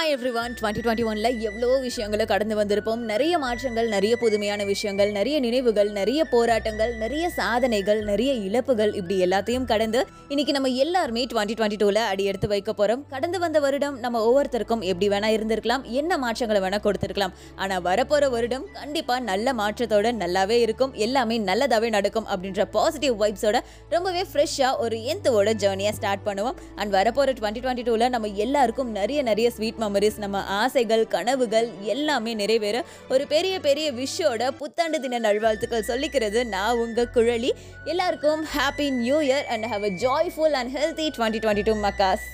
Hi everyone twenty twenty ஒனில் எவ்வளோ விஷயங்களை கடந்து வந்திருப்போம். நிறைய மாற்றங்கள் நிறைய புதுமையான விஷயங்கள் நிறைய நினைவுகள் நிறைய போராட்டங்கள் நிறைய சாதனைகள் நிறைய இழப்புகள் இப்படி எல்லாத்தையும் கடந்து இன்னைக்கு நம்ம எல்லாருமே டுவெண்ட்டி டுவெண்ட்டி டூவில் அடி எடுத்து வைக்க போகிறோம் கடந்து வந்த வருடம் நம்ம ஒவ்வொருத்தருக்கும் எப்படி வேணா இருந்திருக்கலாம். என்ன மாற்றங்களை வேணா கொடுத்துருக்கலாம். ஆனால் வரப்போகிற வருடம் கண்டிப்பாக நல்ல மாற்றத்தோட நல்லாவே இருக்கும். எல்லாமே நல்லதாகவே நடக்கும் அப்படின்ற பாசிட்டிவ் வைப்ஸோட ரொம்பவே ஃப்ரெஷ்ஷாக ஒரு எந்தவோட ஜேர்னியாக ஸ்டார்ட் பண்ணுவோம். அண்ட் வரப்போகிற டுவெண்ட்டி டுவெண்ட்டி டூவில் நம்ம எல்லாருக்கும் நிறைய நிறைய ஸ்வீட் மெமரிஸ் நம்ம ஆசைகள் கனவுகள் எல்லாமே நிறைவேற ஒரு பெரிய பெரிய விஷயோட புத்தாண்டு தின நல்வாழ்த்துக்கள் சொல்லிக்கிறது நான் உங்கள் குழலி. எல்லாருக்கும் happy new year and have a joyful and healthy twenty twenty two macaws